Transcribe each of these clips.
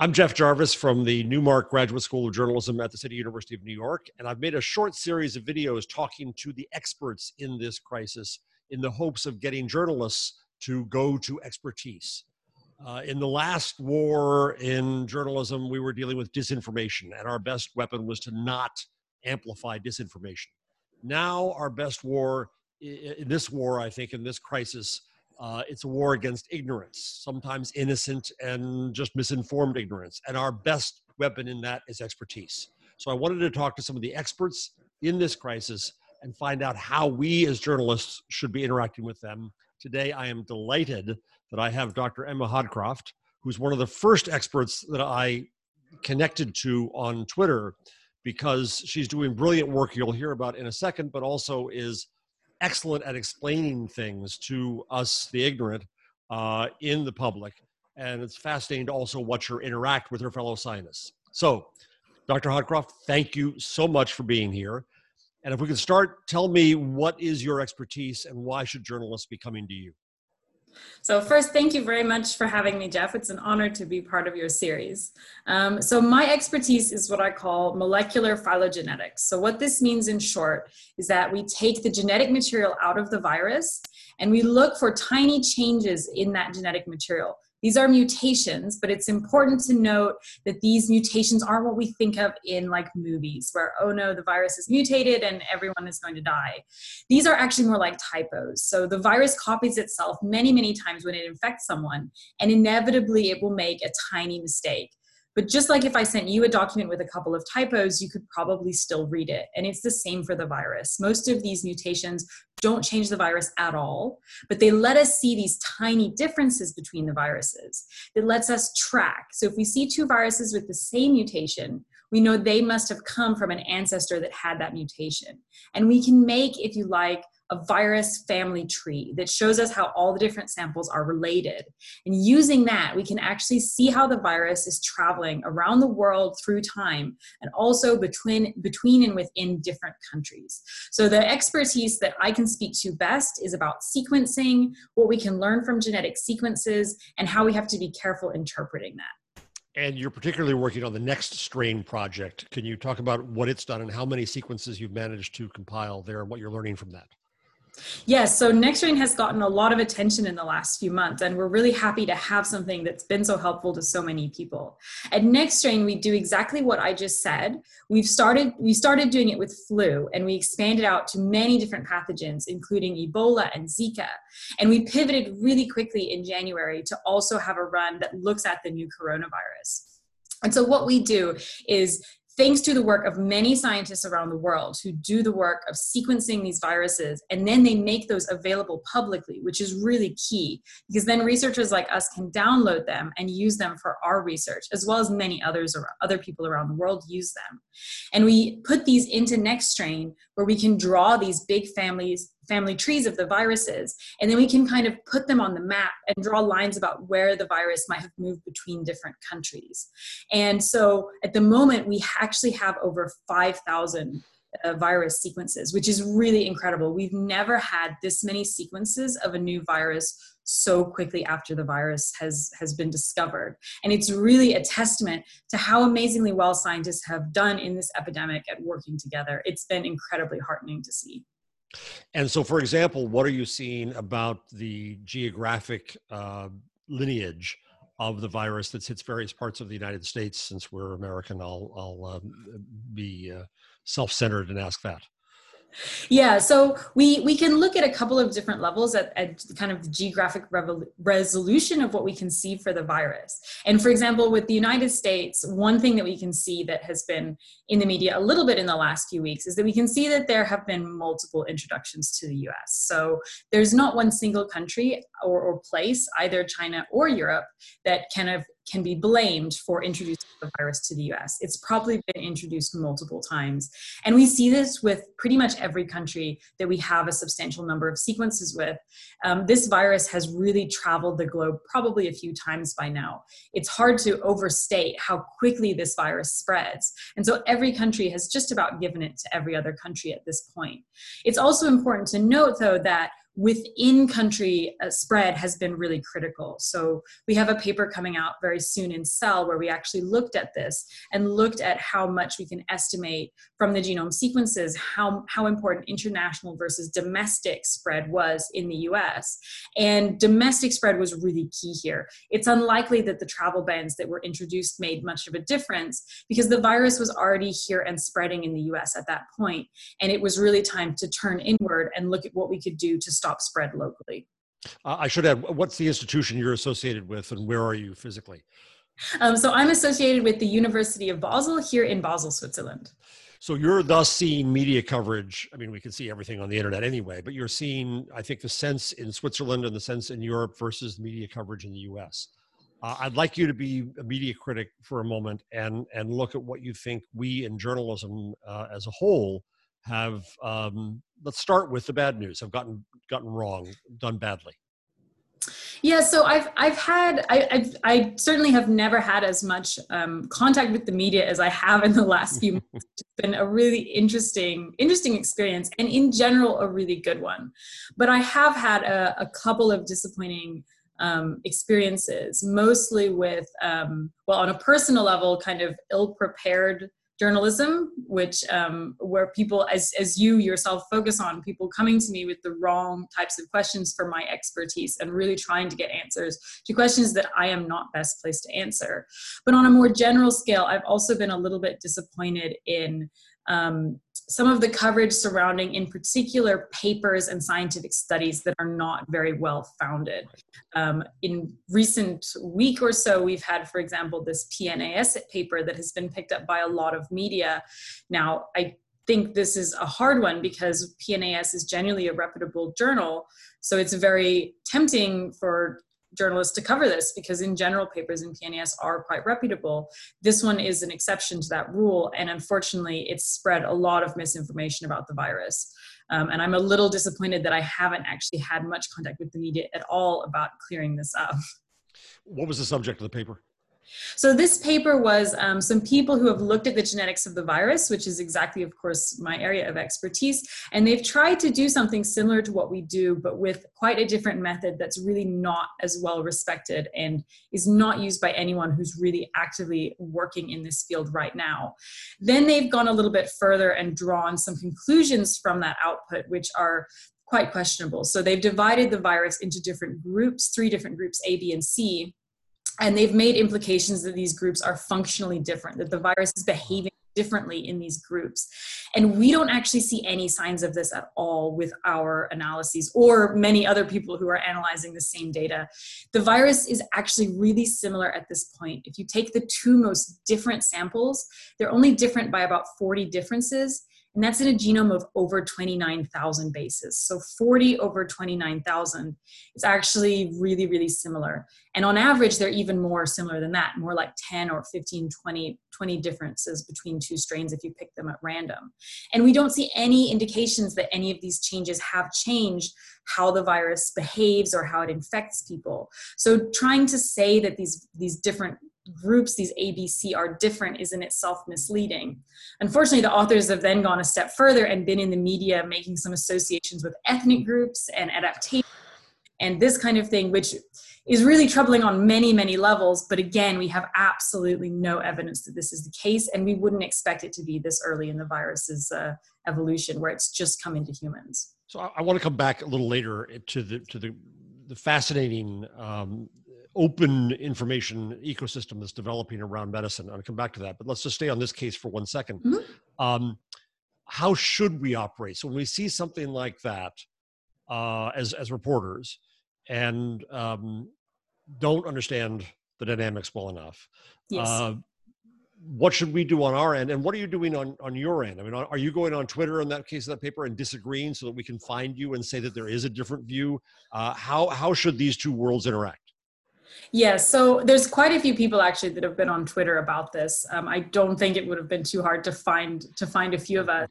I'm Jeff Jarvis from the Newmark Graduate School of Journalism at the City University of New York, and I've made a short series of videos talking to the experts in this crisis in the hopes of getting journalists to go to expertise. Uh, in the last war in journalism, we were dealing with disinformation, and our best weapon was to not amplify disinformation. Now, our best war in this war, I think, in this crisis, uh, it's a war against ignorance, sometimes innocent and just misinformed ignorance. And our best weapon in that is expertise. So I wanted to talk to some of the experts in this crisis and find out how we as journalists should be interacting with them. Today, I am delighted that I have Dr. Emma Hodcroft, who's one of the first experts that I connected to on Twitter because she's doing brilliant work you'll hear about in a second, but also is excellent at explaining things to us, the ignorant, uh, in the public. And it's fascinating to also watch her interact with her fellow scientists. So, Dr. Hodcroft, thank you so much for being here. And if we could start, tell me what is your expertise and why should journalists be coming to you? So first, thank you very much for having me, Jeff. It's an honor to be part of your series. Um, so my expertise is what I call molecular phylogenetics. So what this means in short is that we take the genetic material out of the virus and we look for tiny changes in that genetic material these are mutations, but it's important to note that these mutations aren't what we think of in like movies where, oh no, the virus is mutated and everyone is going to die. These are actually more like typos. So the virus copies itself many, many times when it infects someone, and inevitably it will make a tiny mistake. But just like if I sent you a document with a couple of typos, you could probably still read it. And it's the same for the virus. Most of these mutations don't change the virus at all, but they let us see these tiny differences between the viruses that lets us track. So if we see two viruses with the same mutation, we know they must have come from an ancestor that had that mutation. And we can make, if you like, a virus family tree that shows us how all the different samples are related. And using that, we can actually see how the virus is traveling around the world through time and also between, between and within different countries. So the expertise that I can speak to best is about sequencing, what we can learn from genetic sequences, and how we have to be careful interpreting that. And you're particularly working on the NextStrain project. Can you talk about what it's done and how many sequences you've managed to compile there and what you're learning from that? Yes, so NextStrain has gotten a lot of attention in the last few months, and we're really happy to have something that's been so helpful to so many people. At NextStrain, we do exactly what I just said. We've started we started doing it with flu, and we expanded out to many different pathogens, including Ebola and Zika. And we pivoted really quickly in January to also have a run that looks at the new coronavirus. And so what we do is thanks to the work of many scientists around the world who do the work of sequencing these viruses and then they make those available publicly which is really key because then researchers like us can download them and use them for our research as well as many others or other people around the world use them. And we put these into NextStrain where we can draw these big families family trees of the viruses and then we can kind of put them on the map and draw lines about where the virus might have moved between different countries. And so at the moment we actually have over 5000 uh, virus sequences which is really incredible. We've never had this many sequences of a new virus so quickly after the virus has has been discovered. And it's really a testament to how amazingly well scientists have done in this epidemic at working together. It's been incredibly heartening to see and so, for example, what are you seeing about the geographic uh, lineage of the virus that hits various parts of the United States? Since we're American, I'll, I'll um, be uh, self centered and ask that. Yeah, so we we can look at a couple of different levels at, at kind of the geographic resolution of what we can see for the virus. And for example, with the United States, one thing that we can see that has been in the media a little bit in the last few weeks is that we can see that there have been multiple introductions to the US. So there's not one single country or, or place, either China or Europe, that kind of can be blamed for introducing the virus to the US. It's probably been introduced multiple times. And we see this with pretty much every country that we have a substantial number of sequences with. Um, this virus has really traveled the globe probably a few times by now. It's hard to overstate how quickly this virus spreads. And so every country has just about given it to every other country at this point. It's also important to note, though, that within country uh, spread has been really critical. So we have a paper coming out very soon in Cell where we actually looked at this and looked at how much we can estimate from the genome sequences how, how important international versus domestic spread was in the US. And domestic spread was really key here. It's unlikely that the travel bans that were introduced made much of a difference because the virus was already here and spreading in the US at that point. And it was really time to turn inward and look at what we could do to stop stop spread locally. Uh, I should add, what's the institution you're associated with and where are you physically? Um, so I'm associated with the University of Basel here in Basel, Switzerland. So you're thus seeing media coverage. I mean, we can see everything on the internet anyway, but you're seeing, I think, the sense in Switzerland and the sense in Europe versus media coverage in the US. Uh, I'd like you to be a media critic for a moment and and look at what you think we in journalism uh, as a whole have um, let's start with the bad news. Have gotten gotten wrong done badly. Yeah so i've i've had i I've, i certainly have never had as much um, contact with the media as i have in the last few months. It's been a really interesting interesting experience and in general a really good one. But i have had a, a couple of disappointing um, experiences mostly with um, well on a personal level kind of ill prepared journalism, which um, where people, as as you yourself focus on, people coming to me with the wrong types of questions for my expertise, and really trying to get answers to questions that I am not best placed to answer. But on a more general scale, I've also been a little bit disappointed in um, some of the coverage surrounding, in particular, papers and scientific studies that are not very well founded. Um, in recent week or so, we've had, for example, this PNAS paper that has been picked up by a lot of media. Now, I think this is a hard one because PNAS is genuinely a reputable journal. So it's very tempting for journalists to cover this because in general papers in PNAS are quite reputable. This one is an exception to that rule and unfortunately it's spread a lot of misinformation about the virus. Um, and I'm a little disappointed that I haven't actually had much contact with the media at all about clearing this up. What was the subject of the paper? So this paper was um, some people who have looked at the genetics of the virus, which is exactly, of course, my area of expertise, and they've tried to do something similar to what we do, but with quite a different method that's really not as well respected and is not used by anyone who's really actively working in this field right now. Then they've gone a little bit further and drawn some conclusions from that output, which are quite questionable. So they've divided the virus into different groups, three different groups, A, B, and C, and they've made implications that these groups are functionally different, that the virus is behaving differently in these groups. And we don't actually see any signs of this at all with our analyses or many other people who are analyzing the same data. The virus is actually really similar at this point. If you take the two most different samples, they're only different by about 40 differences and that's in a genome of over 29,000 bases. So 40 over 29,000 is actually really, really similar. And on average, they're even more similar than that, more like 10 or 15, 20, 20 differences between two strains if you pick them at random. And we don't see any indications that any of these changes have changed how the virus behaves or how it infects people. So trying to say that these, these different groups these ABC are different is in itself misleading. Unfortunately, the authors have then gone a step further and been in the media making some associations with ethnic groups and adaptation and this kind of thing, which is really troubling on many, many levels. But again, we have absolutely no evidence that this is the case, and we wouldn't expect it to be this early in the virus's uh, evolution, where it's just come into humans. So I, I, want to come back a little later to the to the the fascinating um, open information ecosystem that's developing around medicine. I'll come back to that, but let's just stay on this case for one second. Mm-hmm. Um, how should we operate? So when we see something like that uh, as as reporters and um, don't understand the dynamics well enough, yes. Uh, what should we do on our end and what are you doing on, on your end i mean are you going on twitter in that case of that paper and disagreeing so that we can find you and say that there is a different view uh, how how should these two worlds interact yeah, so there's quite a few people actually that have been on Twitter about this. Um, I don't think it would have been too hard to find to find a few of us.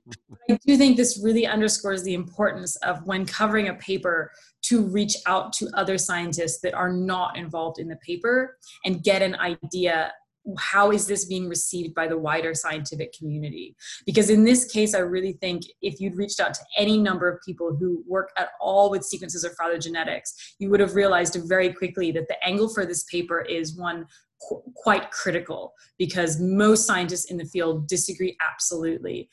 I do think this really underscores the importance of when covering a paper to reach out to other scientists that are not involved in the paper and get an idea how is this being received by the wider scientific community? Because in this case i really think if you'd reached out to any number of people who work at all with sequences of phylogenetics you would have realized very quickly that the angle for this paper is one qu- quite critical because most scientists in the field disagree absolutely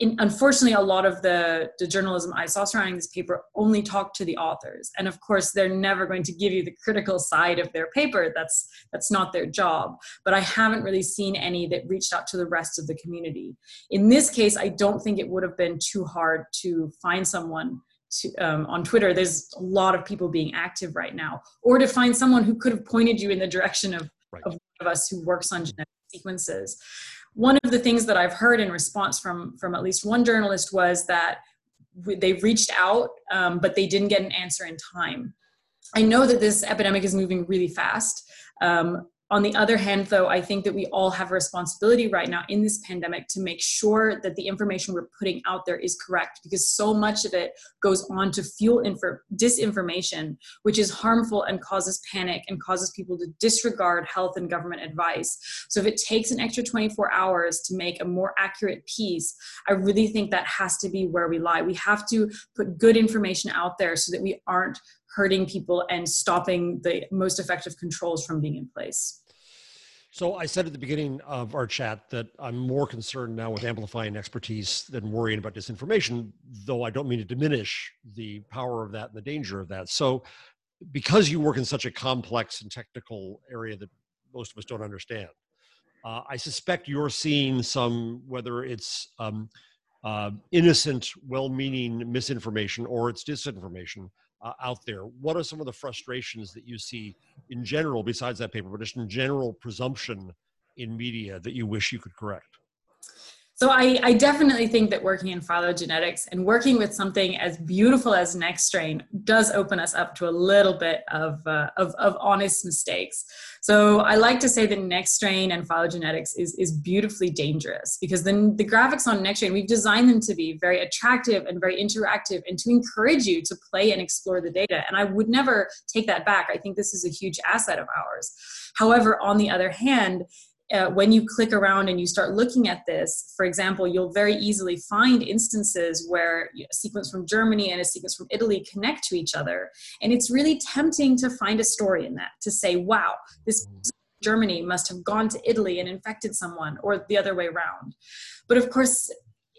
in, unfortunately, a lot of the, the journalism I saw surrounding this paper only talked to the authors, and of course, they're never going to give you the critical side of their paper. That's that's not their job. But I haven't really seen any that reached out to the rest of the community. In this case, I don't think it would have been too hard to find someone to, um, on Twitter. There's a lot of people being active right now, or to find someone who could have pointed you in the direction of, right. of one of us who works on genetic sequences one of the things that I've heard in response from from at least one journalist was that they reached out, um, but they didn't get an answer in time. I know that this epidemic is moving really fast. Um, on the other hand, though, I think that we all have a responsibility right now in this pandemic to make sure that the information we're putting out there is correct because so much of it goes on to fuel infor- disinformation, which is harmful and causes panic and causes people to disregard health and government advice. So, if it takes an extra 24 hours to make a more accurate piece, I really think that has to be where we lie. We have to put good information out there so that we aren't hurting people and stopping the most effective controls from being in place. So I said at the beginning of our chat that I'm more concerned now with amplifying expertise than worrying about disinformation, though I don't mean to diminish the power of that and the danger of that. So because you work in such a complex and technical area that most of us don't understand, uh, I suspect you're seeing some, whether it's um, uh, innocent, well-meaning misinformation or it's disinformation, uh, out there. What are some of the frustrations that you see in general, besides that paper, but just in general presumption in media that you wish you could correct? So I, I, definitely think that working in phylogenetics and working with something as beautiful as NextStrain does open us up to a little bit of, uh, of, of, honest mistakes. So I like to say that NextStrain and phylogenetics is, is beautifully dangerous because the, the graphics on NextStrain, we've designed them to be very attractive and very interactive and to encourage you to play and explore the data. And I would never take that back. I think this is a huge asset of ours. However, on the other hand, uh, when you click around and you start looking at this, for example, you'll very easily find instances where a sequence from Germany and a sequence from Italy connect to each other. And it's really tempting to find a story in that, to say, wow, this Germany must have gone to Italy and infected someone, or the other way around. But of course,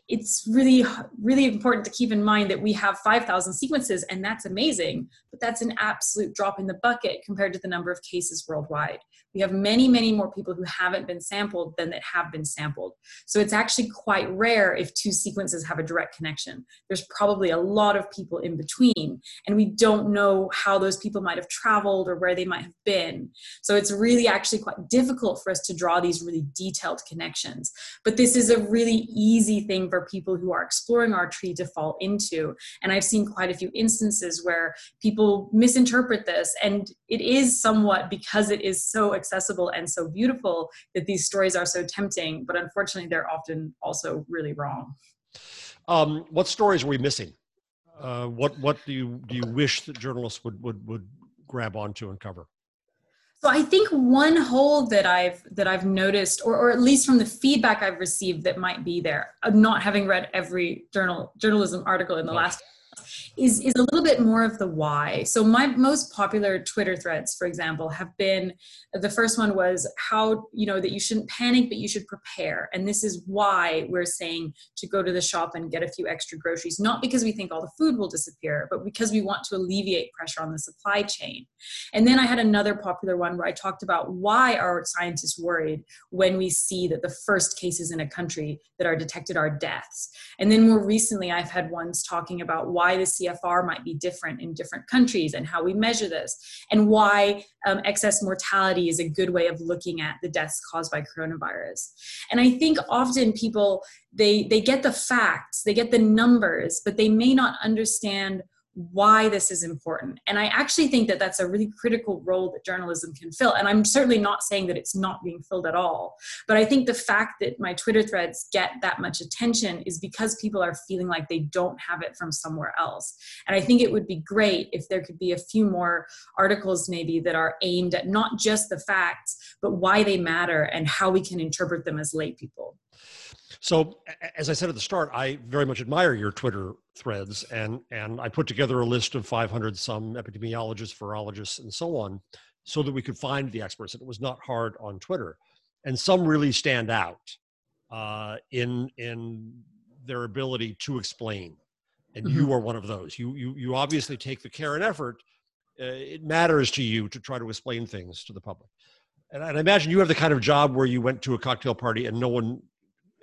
it's really really important to keep in mind that we have 5000 sequences and that's amazing but that's an absolute drop in the bucket compared to the number of cases worldwide. We have many many more people who haven't been sampled than that have been sampled. So it's actually quite rare if two sequences have a direct connection. There's probably a lot of people in between and we don't know how those people might have traveled or where they might have been. So it's really actually quite difficult for us to draw these really detailed connections. But this is a really easy thing for people who are exploring our tree to fall into. And I've seen quite a few instances where people misinterpret this. And it is somewhat because it is so accessible and so beautiful that these stories are so tempting. But unfortunately, they're often also really wrong. Um, what stories are we missing? Uh, what what do you do you wish that journalists would would would grab onto and cover? So I think one hole that I've that I've noticed, or, or at least from the feedback I've received that might be there, Of not having read every journal journalism article in the last is, is a little bit more of the why. So my most popular Twitter threads, for example, have been the first one was how, you know, that you shouldn't panic, but you should prepare. And this is why we're saying to go to the shop and get a few extra groceries, not because we think all the food will disappear, but because we want to alleviate pressure on the supply chain. And then I had another popular one where I talked about why are scientists worried when we see that the first cases in a country that are detected are deaths. And then more recently, I've had ones talking about why the CFR might be different in different countries and how we measure this, and why um, excess mortality is a good way of looking at the deaths caused by coronavirus. And I think often people they they get the facts, they get the numbers, but they may not understand why this is important. And I actually think that that's a really critical role that journalism can fill. And I'm certainly not saying that it's not being filled at all. But I think the fact that my Twitter threads get that much attention is because people are feeling like they don't have it from somewhere else. And I think it would be great if there could be a few more articles, maybe, that are aimed at not just the facts, but why they matter and how we can interpret them as lay people. So, as I said at the start, I very much admire your Twitter threads, and and I put together a list of 500 some epidemiologists, virologists, and so on, so that we could find the experts. And it was not hard on Twitter, and some really stand out uh, in in their ability to explain. And mm-hmm. you are one of those. You you you obviously take the care and effort. Uh, it matters to you to try to explain things to the public. And I imagine you have the kind of job where you went to a cocktail party and no one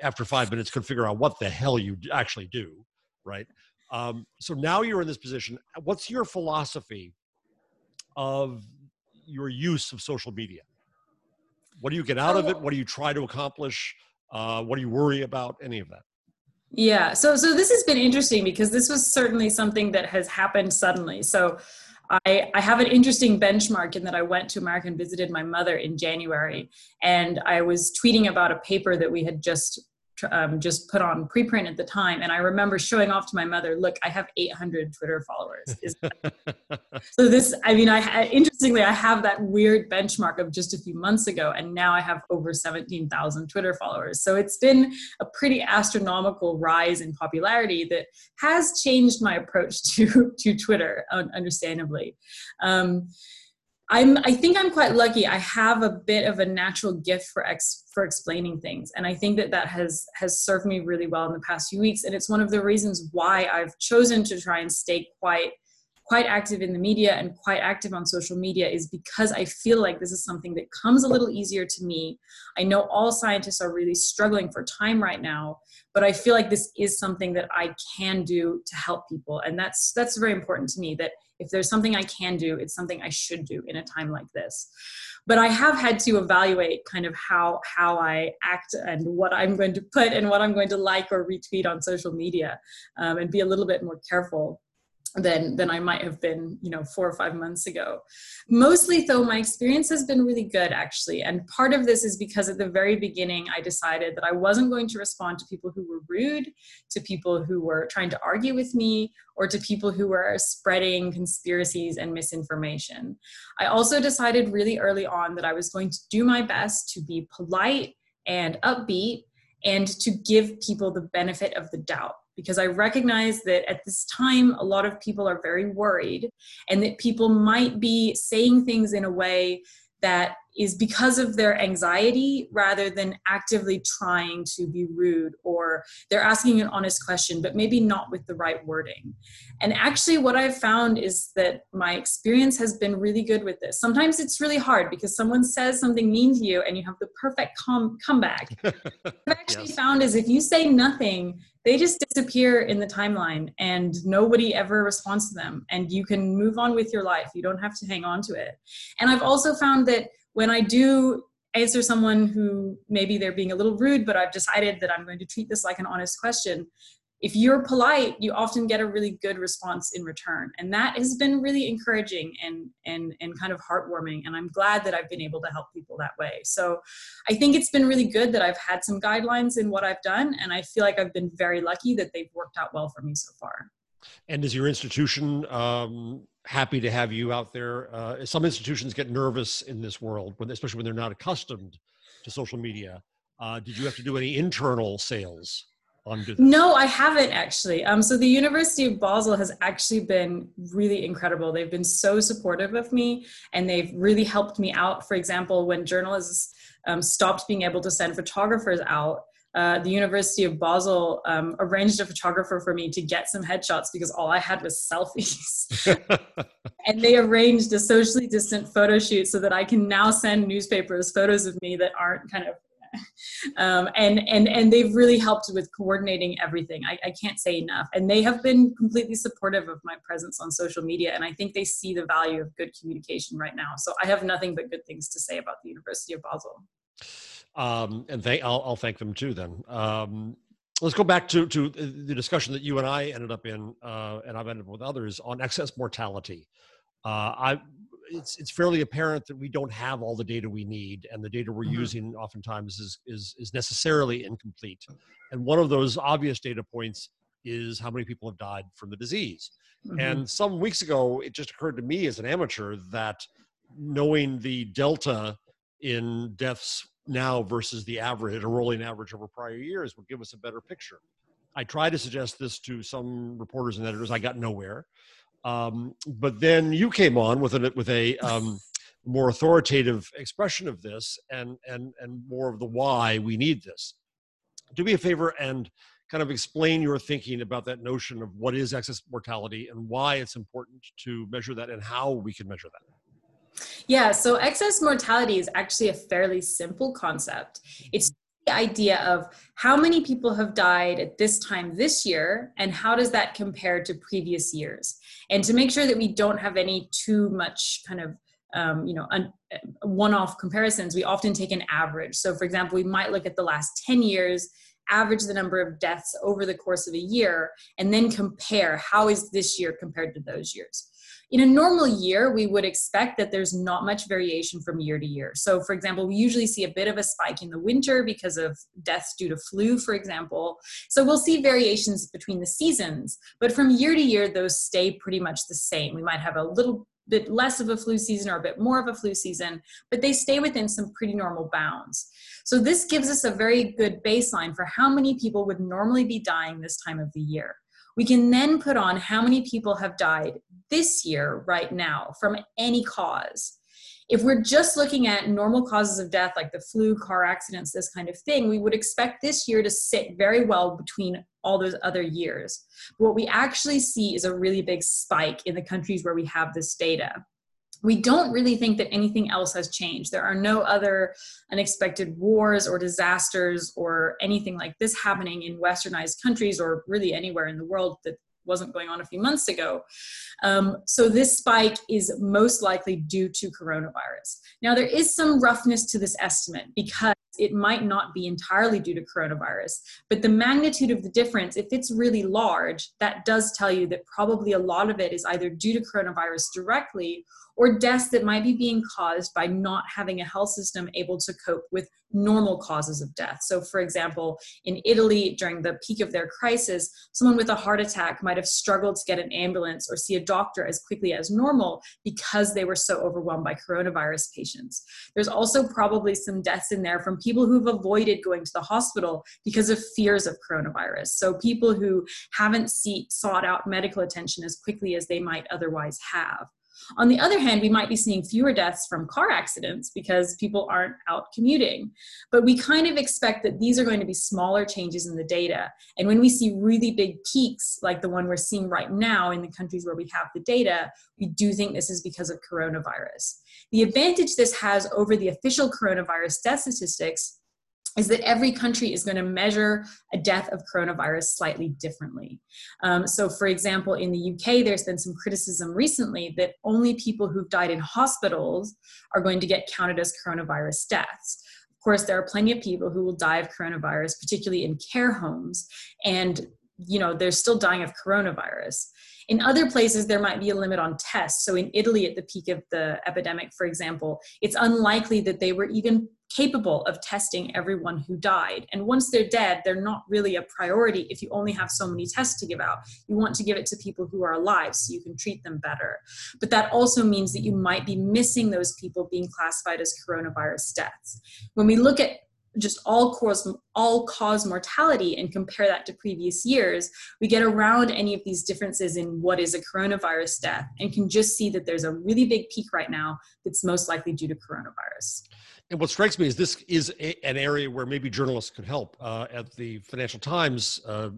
after five minutes could figure out what the hell you actually do, right? Um, so now you're in this position. What's your philosophy of your use of social media? What do you get out of it? What do you try to accomplish? Uh, what do you worry about? Any of that? Yeah. So so this has been interesting because this was certainly something that has happened suddenly. So I, I have an interesting benchmark in that I went to America and visited my mother in January, and I was tweeting about a paper that we had just um, just put on preprint at the time. And I remember showing off to my mother, look, I have 800 Twitter followers. so this, I mean, I interestingly, I have that weird benchmark of just a few months ago, and now I have over 17,000 Twitter followers. So it's been a pretty astronomical rise in popularity that has changed my approach to to Twitter, understandably. Um, I'm I think I'm quite lucky. I have a bit of a natural gift for ex for explaining things, and I think that that has has served me really well in the past few weeks. And it's one of the reasons why I've chosen to try and stay quite quite active in the media and quite active on social media is because I feel like this is something that comes a little easier to me. I know all scientists are really struggling for time right now, but I feel like this is something that I can do to help people, and that's that's very important to me. That if there's something I can do, it's something I should do in a time like this. But I have had to evaluate kind of how how I act and what I'm going to put and what I'm going to like or retweet on social media, um, and be a little bit more careful than than I might have been, you know, four or five months ago. Mostly though, my experience has been really good actually. And part of this is because at the very beginning I decided that I wasn't going to respond to people who were rude, to people who were trying to argue with me, or to people who were spreading conspiracies and misinformation. I also decided really early on that I was going to do my best to be polite and upbeat and to give people the benefit of the doubt because I recognize that at this time, a lot of people are very worried and that people might be saying things in a way that is because of their anxiety rather than actively trying to be rude or they're asking an honest question but maybe not with the right wording. And actually what i've found is that my experience has been really good with this. Sometimes it's really hard because someone says something mean to you and you have the perfect com- comeback. What i've actually yes. found is if you say nothing they just disappear in the timeline and nobody ever responds to them and you can move on with your life. You don't have to hang on to it. And i've also found that when i do answer someone who maybe they're being a little rude but i've decided that i'm going to treat this like an honest question if you're polite, you often get a really good response in return. And that has been really encouraging and, and, and kind of heartwarming. And I'm glad that I've been able to help people that way. So I think it's been really good that I've had some guidelines in what I've done. And I feel like I've been very lucky that they've worked out well for me so far. And is your institution um, happy to have you out there? Uh, some institutions get nervous in this world, especially when they're not accustomed to social media. Uh, did you have to do any internal sales? No, I haven't actually. Um, so the University of Basel has actually been really incredible. They've been so supportive of me, and they've really helped me out. For example, when journalists um, stopped being able to send photographers out, uh, the University of Basel um, arranged a photographer for me to get some headshots because all I had was selfies. and they arranged a socially distant photo shoot so that I can now send newspapers photos of me that aren't kind of um, and and and they've really helped with coordinating everything. I, I can't say enough, and they have been completely supportive of my presence on social media, and I think they see the value of good communication right now. So I have nothing but good things to say about the University of Basel. Um, and they, I'll, I'll, thank them too. Then, um, let's go back to to the discussion that you and I ended up in, uh, and I've ended up with others on excess mortality. Uh, I it's it's fairly apparent that we don't have all the data we need, and the data we're mm-hmm. using oftentimes is is is necessarily incomplete. And one of those obvious data points is how many people have died from the disease. Mm-hmm. And some weeks ago, it just occurred to me as an amateur that knowing the delta in deaths now versus the average, a rolling average over prior years, would give us a better picture. I tried to suggest this to some reporters and editors. I got nowhere. Um, but then you came on with a with a um, more authoritative expression of this and and and more of the why we need this. Do me a favor and kind of explain your thinking about that notion of what is excess mortality and why it's important to measure that and how we can measure that. Yeah, so excess mortality is actually a fairly simple concept. It's the idea of how many people have died at this time this year and how does that compare to previous years? And to make sure that we don't have any too much kind of um, you know un- one-off comparisons we often take an average. So for example we might look at the last 10 years average the number of deaths over the course of a year and then compare how is this year compared to those years in a normal year, we would expect that there's not much variation from year to year. So, for example, we usually see a bit of a spike in the winter because of deaths due to flu, for example. So, we'll see variations between the seasons, but from year to year, those stay pretty much the same. We might have a little bit less of a flu season or a bit more of a flu season, but they stay within some pretty normal bounds. So, this gives us a very good baseline for how many people would normally be dying this time of the year. We can then put on how many people have died this year, right now, from any cause. If we're just looking at normal causes of death, like the flu, car accidents, this kind of thing, we would expect this year to sit very well between all those other years. But what we actually see is a really big spike in the countries where we have this data we don't really think that anything else has changed. There are no other unexpected wars or disasters or anything like this happening in westernized countries or really anywhere in the world that wasn't going on a few months ago. Um, so this spike is most likely due to coronavirus. Now there is some roughness to this estimate because it might not be entirely due to coronavirus, but the magnitude of the difference, if it's really large, that does tell you that probably a lot of it is either due to coronavirus directly or deaths that might be being caused by not having a health system able to cope with normal causes of death. So, for example, in Italy, during the peak of their crisis, someone with a heart attack might have struggled to get an ambulance or see a doctor as quickly as normal because they were so overwhelmed by coronavirus patients. There's also probably some deaths in there from people who've avoided going to the hospital because of fears of coronavirus. So, people who haven't see, sought out medical attention as quickly as they might otherwise have. On the other hand, we might be seeing fewer deaths from car accidents because people aren't out commuting. But we kind of expect that these are going to be smaller changes in the data. And when we see really big peaks, like the one we're seeing right now in the countries where we have the data, we do think this is because of coronavirus. The advantage this has over the official coronavirus death statistics is that every country is going to measure a death of coronavirus slightly differently. Um, so, for example, in the UK, there's been some criticism recently that only people who've died in hospitals are going to get counted as coronavirus deaths. Of course, there are plenty of people who will die of coronavirus, particularly in care homes, and you know they're still dying of coronavirus. In other places, there might be a limit on tests. So, in Italy, at the peak of the epidemic, for example, it's unlikely that they were even capable of testing everyone who died. And once they're dead, they're not really a priority if you only have so many tests to give out. You want to give it to people who are alive so you can treat them better. But that also means that you might be missing those people being classified as coronavirus deaths. When we look at just all cause all cause mortality and compare that to previous years we get around any of these differences in what is a coronavirus death and can just see that there's a really big peak right now that's most likely due to coronavirus and what strikes me is this is a, an area where maybe journalists could help. Uh, at the Financial Times, uh,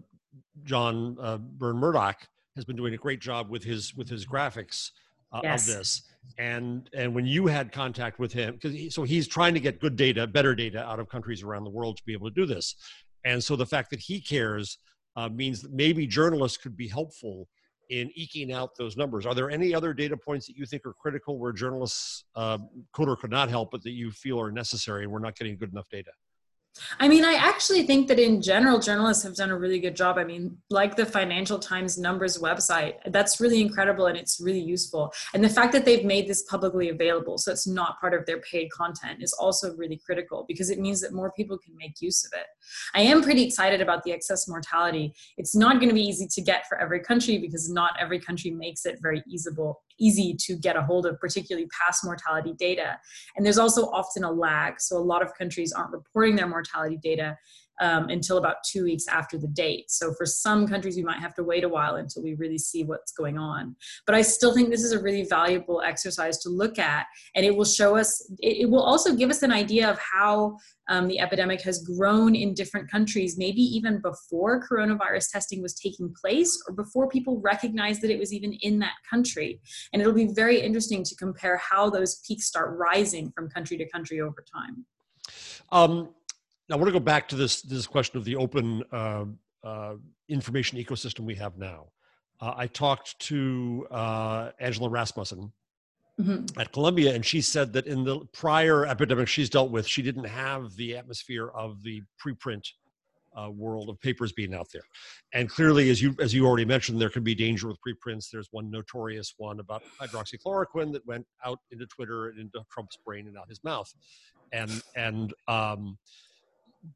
John uh, Burn-Murdoch has been doing a great job with his with his graphics uh, yes. of this. And and when you had contact with him, because he, so he's trying to get good data, better data out of countries around the world to be able to do this. And so the fact that he cares uh, means that maybe journalists could be helpful in eking out those numbers. Are there any other data points that you think are critical where journalists uh, could or could not help, but that you feel are necessary and we're not getting good enough data? I mean, I actually think that in general, journalists have done a really good job. I mean, like the Financial Times numbers website, that's really incredible and it's really useful. And the fact that they've made this publicly available, so it's not part of their paid content, is also really critical because it means that more people can make use of it. I am pretty excited about the excess mortality. It's not going to be easy to get for every country because not every country makes it very easyable, easy to get a hold of, particularly past mortality data. And there's also often a lag. So a lot of countries aren't reporting their mortality data um, until about two weeks after the date. So for some countries, we might have to wait a while until we really see what's going on. But I still think this is a really valuable exercise to look at, and it will show us, it, it will also give us an idea of how um, the epidemic has grown in different countries, maybe even before coronavirus testing was taking place or before people recognized that it was even in that country. And it'll be very interesting to compare how those peaks start rising from country to country over time. Um, I want to go back to this this question of the open uh, uh, information ecosystem we have now. Uh, I talked to uh, Angela Rasmussen mm-hmm. at Columbia, and she said that in the prior epidemic she's dealt with, she didn't have the atmosphere of the preprint uh, world of papers being out there. And clearly, as you as you already mentioned, there can be danger with preprints. There's one notorious one about hydroxychloroquine that went out into Twitter and into Trump's brain and out his mouth, and and um,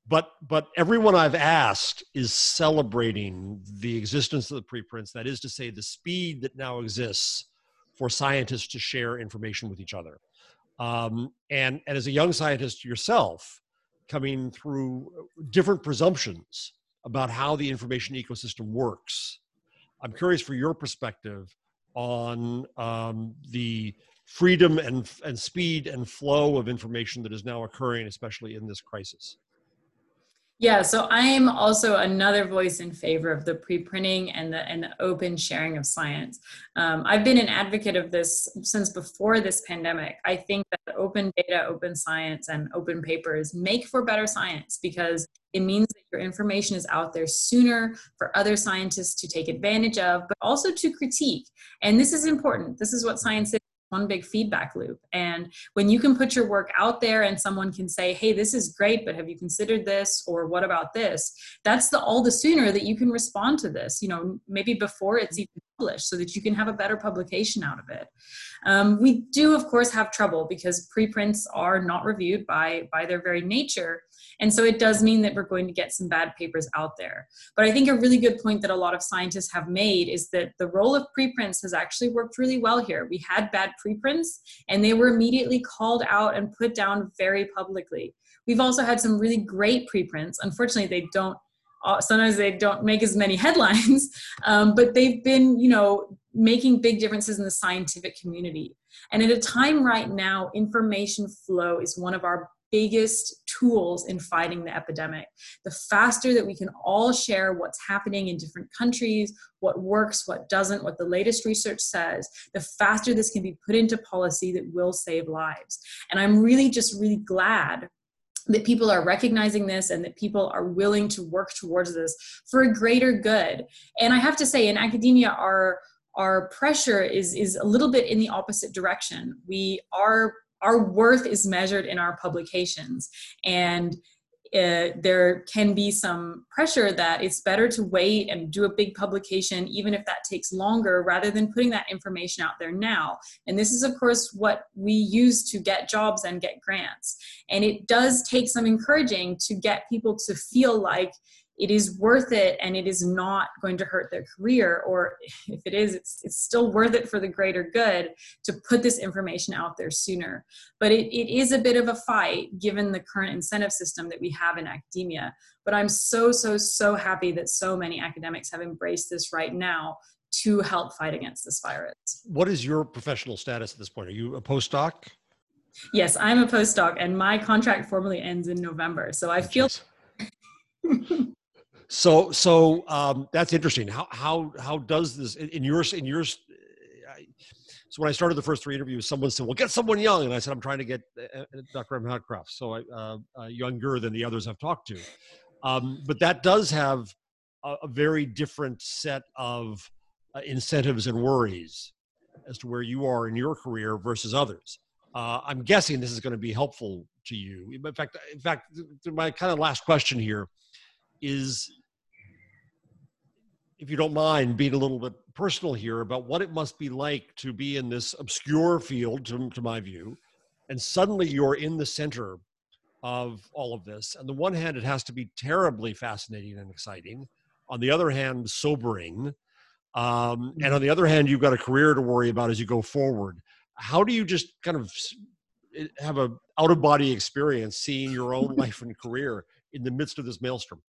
but but everyone I've asked is celebrating the existence of the preprints. That is to say, the speed that now exists for scientists to share information with each other. Um, and and as a young scientist yourself, coming through different presumptions about how the information ecosystem works, I'm curious for your perspective on um, the freedom and and speed and flow of information that is now occurring, especially in this crisis. Yeah, so I am also another voice in favor of the pre-printing and the and the open sharing of science. Um, I've been an advocate of this since before this pandemic. I think that open data, open science, and open papers make for better science because it means that your information is out there sooner for other scientists to take advantage of, but also to critique. And this is important. This is what science is one big feedback loop. And when you can put your work out there and someone can say, hey, this is great, but have you considered this? Or what about this? That's the all the sooner that you can respond to this, you know, maybe before it's even published so that you can have a better publication out of it. Um, we do, of course, have trouble because preprints are not reviewed by, by their very nature. And so it does mean that we're going to get some bad papers out there. But I think a really good point that a lot of scientists have made is that the role of preprints has actually worked really well here. We had bad preprints and they were immediately called out and put down very publicly. We've also had some really great preprints. Unfortunately, they don't uh, sometimes they don't make as many headlines, um, but they've been, you know, making big differences in the scientific community. And at a time right now, information flow is one of our biggest tools in fighting the epidemic. The faster that we can all share what's happening in different countries, what works, what doesn't, what the latest research says, the faster this can be put into policy that will save lives. And I'm really just really glad that people are recognizing this and that people are willing to work towards this for a greater good. And I have to say, in academia, our our pressure is is a little bit in the opposite direction. We are our worth is measured in our publications and uh, there can be some pressure that it's better to wait and do a big publication, even if that takes longer, rather than putting that information out there now. And this is, of course, what we use to get jobs and get grants. And it does take some encouraging to get people to feel like it is worth it and it is not going to hurt their career or if it is it's, it's still worth it for the greater good to put this information out there sooner. But it, it is a bit of a fight given the current incentive system that we have in academia. But i'm so so so happy that so many academics have embraced this right now to help fight against this virus. What is your professional status at this point? Are you a postdoc? Yes i'm a postdoc and my contract formally ends in november. So i feel So, so um, that's interesting. How how how does this in yours in yours? So when I started the first three interviews, someone said, "Well, get someone young," and I said, "I'm trying to get uh, uh Dr. M. Hodcroft, so I, uh, uh, younger than the others I've talked to." Um, but that does have a, a very different set of uh, incentives and worries as to where you are in your career versus others. Uh, I'm guessing this is going to be helpful to you. In fact, in fact, my kind of last question here is, if you don't mind being a little bit personal here about what it must be like to be in this obscure field, to, to my view, and suddenly you're in the center of all of this. On the one hand, it has to be terribly fascinating and exciting. On the other hand, sobering. Um, and on the other hand, you've got a career to worry about as you go forward. How do you just kind of eh, have a out of body experience seeing your own life and career in the midst of this maelstrom?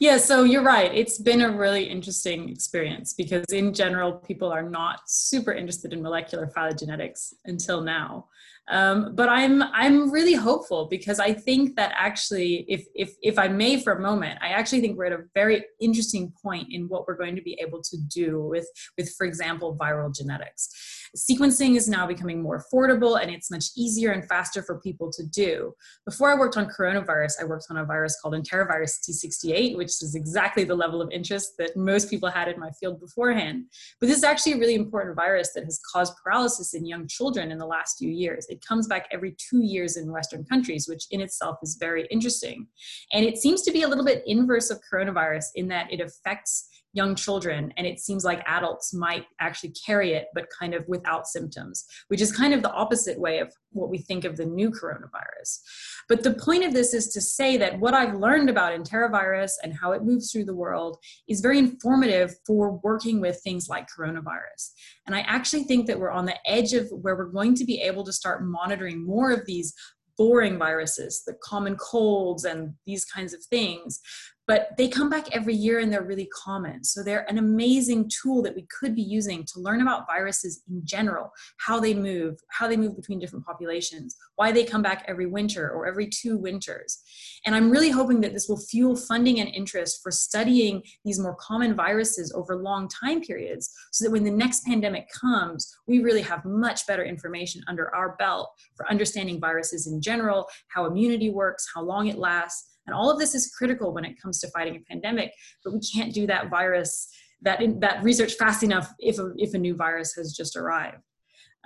Yeah, so you're right. It's been a really interesting experience because, in general, people are not super interested in molecular phylogenetics until now. Um, but I'm I'm really hopeful because I think that actually, if if if I may for a moment, I actually think we're at a very interesting point in what we're going to be able to do with with, for example, viral genetics. Sequencing is now becoming more affordable and it's much easier and faster for people to do. Before I worked on coronavirus, I worked on a virus called enterovirus D68, which is exactly the level of interest that most people had in my field beforehand. But this is actually a really important virus that has caused paralysis in young children in the last few years. It comes back every two years in Western countries, which in itself is very interesting. And it seems to be a little bit inverse of coronavirus in that it affects young children and it seems like adults might actually carry it but kind of without symptoms which is kind of the opposite way of what we think of the new coronavirus. But the point of this is to say that what i've learned about enterovirus and how it moves through the world is very informative for working with things like coronavirus. And i actually think that we're on the edge of where we're going to be able to start monitoring more of these boring viruses, the common colds and these kinds of things, but they come back every year and they're really common. So they're an amazing tool that we could be using to learn about viruses in general, how they move, how they move between different populations, why they come back every winter or every two winters. And I'm really hoping that this will fuel funding and interest for studying these more common viruses over long time periods so that when the next pandemic comes, we really have much better information under our belt for understanding viruses in general, how immunity works, how long it lasts and all of this is critical when it comes to fighting a pandemic, but we can't do that virus, that, that research fast enough if a, if a new virus has just arrived.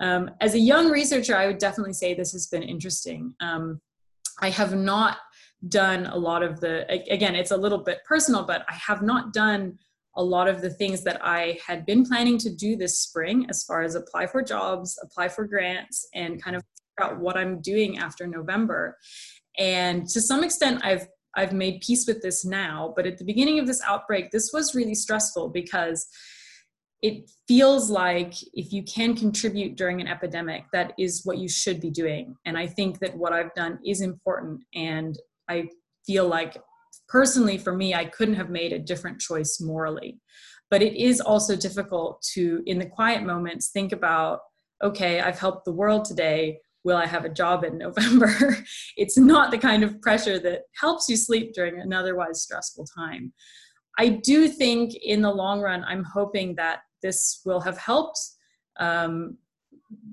Um, as a young researcher, I would definitely say this has been interesting. Um, I have not done a lot of the, again, it's a little bit personal, but I have not done a lot of the things that I had been planning to do this spring as far as apply for jobs, apply for grants, and kind of figure out what I'm doing after November and to some extent i've i've made peace with this now but at the beginning of this outbreak this was really stressful because it feels like if you can contribute during an epidemic that is what you should be doing. And i think that what i've done is important and i feel like personally for me i couldn't have made a different choice morally. But it is also difficult to in the quiet moments think about okay i've helped the world today will I have a job in November? it's not the kind of pressure that helps you sleep during an otherwise stressful time. I do think in the long run, I'm hoping that this will have helped um,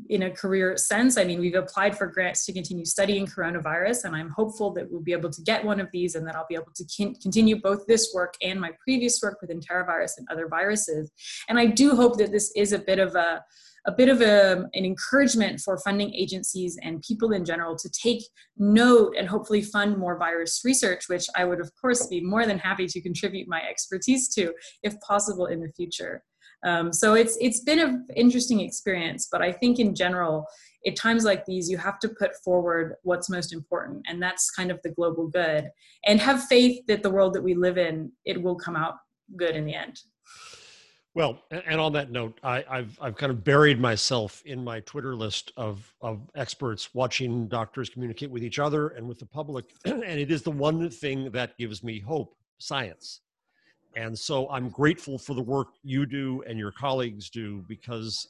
in a career sense. I mean, we've applied for grants to continue studying coronavirus, and I'm hopeful that we'll be able to get one of these and that I'll be able to continue both this work and my previous work with enterovirus and other viruses. And I do hope that this is a bit of a a bit of a, an encouragement for funding agencies and people in general to take note and hopefully fund more virus research, which I would, of course, be more than happy to contribute my expertise to if possible in the future. Um, so it's it's been an interesting experience, but I think in general, at times like these, you have to put forward what's most important, and that's kind of the global good, and have faith that the world that we live in it will come out good in the end. Well, and on that note, I, have I've kind of buried myself in my Twitter list of of experts watching doctors communicate with each other and with the public, and it is the one thing that gives me hope: science. And so I'm grateful for the work you do and your colleagues do because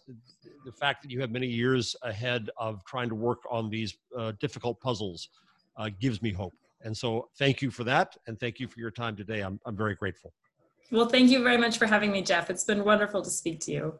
the fact that you have many years ahead of trying to work on these uh, difficult puzzles uh, gives me hope. And so thank you for that, and thank you for your time today. I'm I'm very grateful. Well, thank you very much for having me, Jeff. It's been wonderful to speak to you.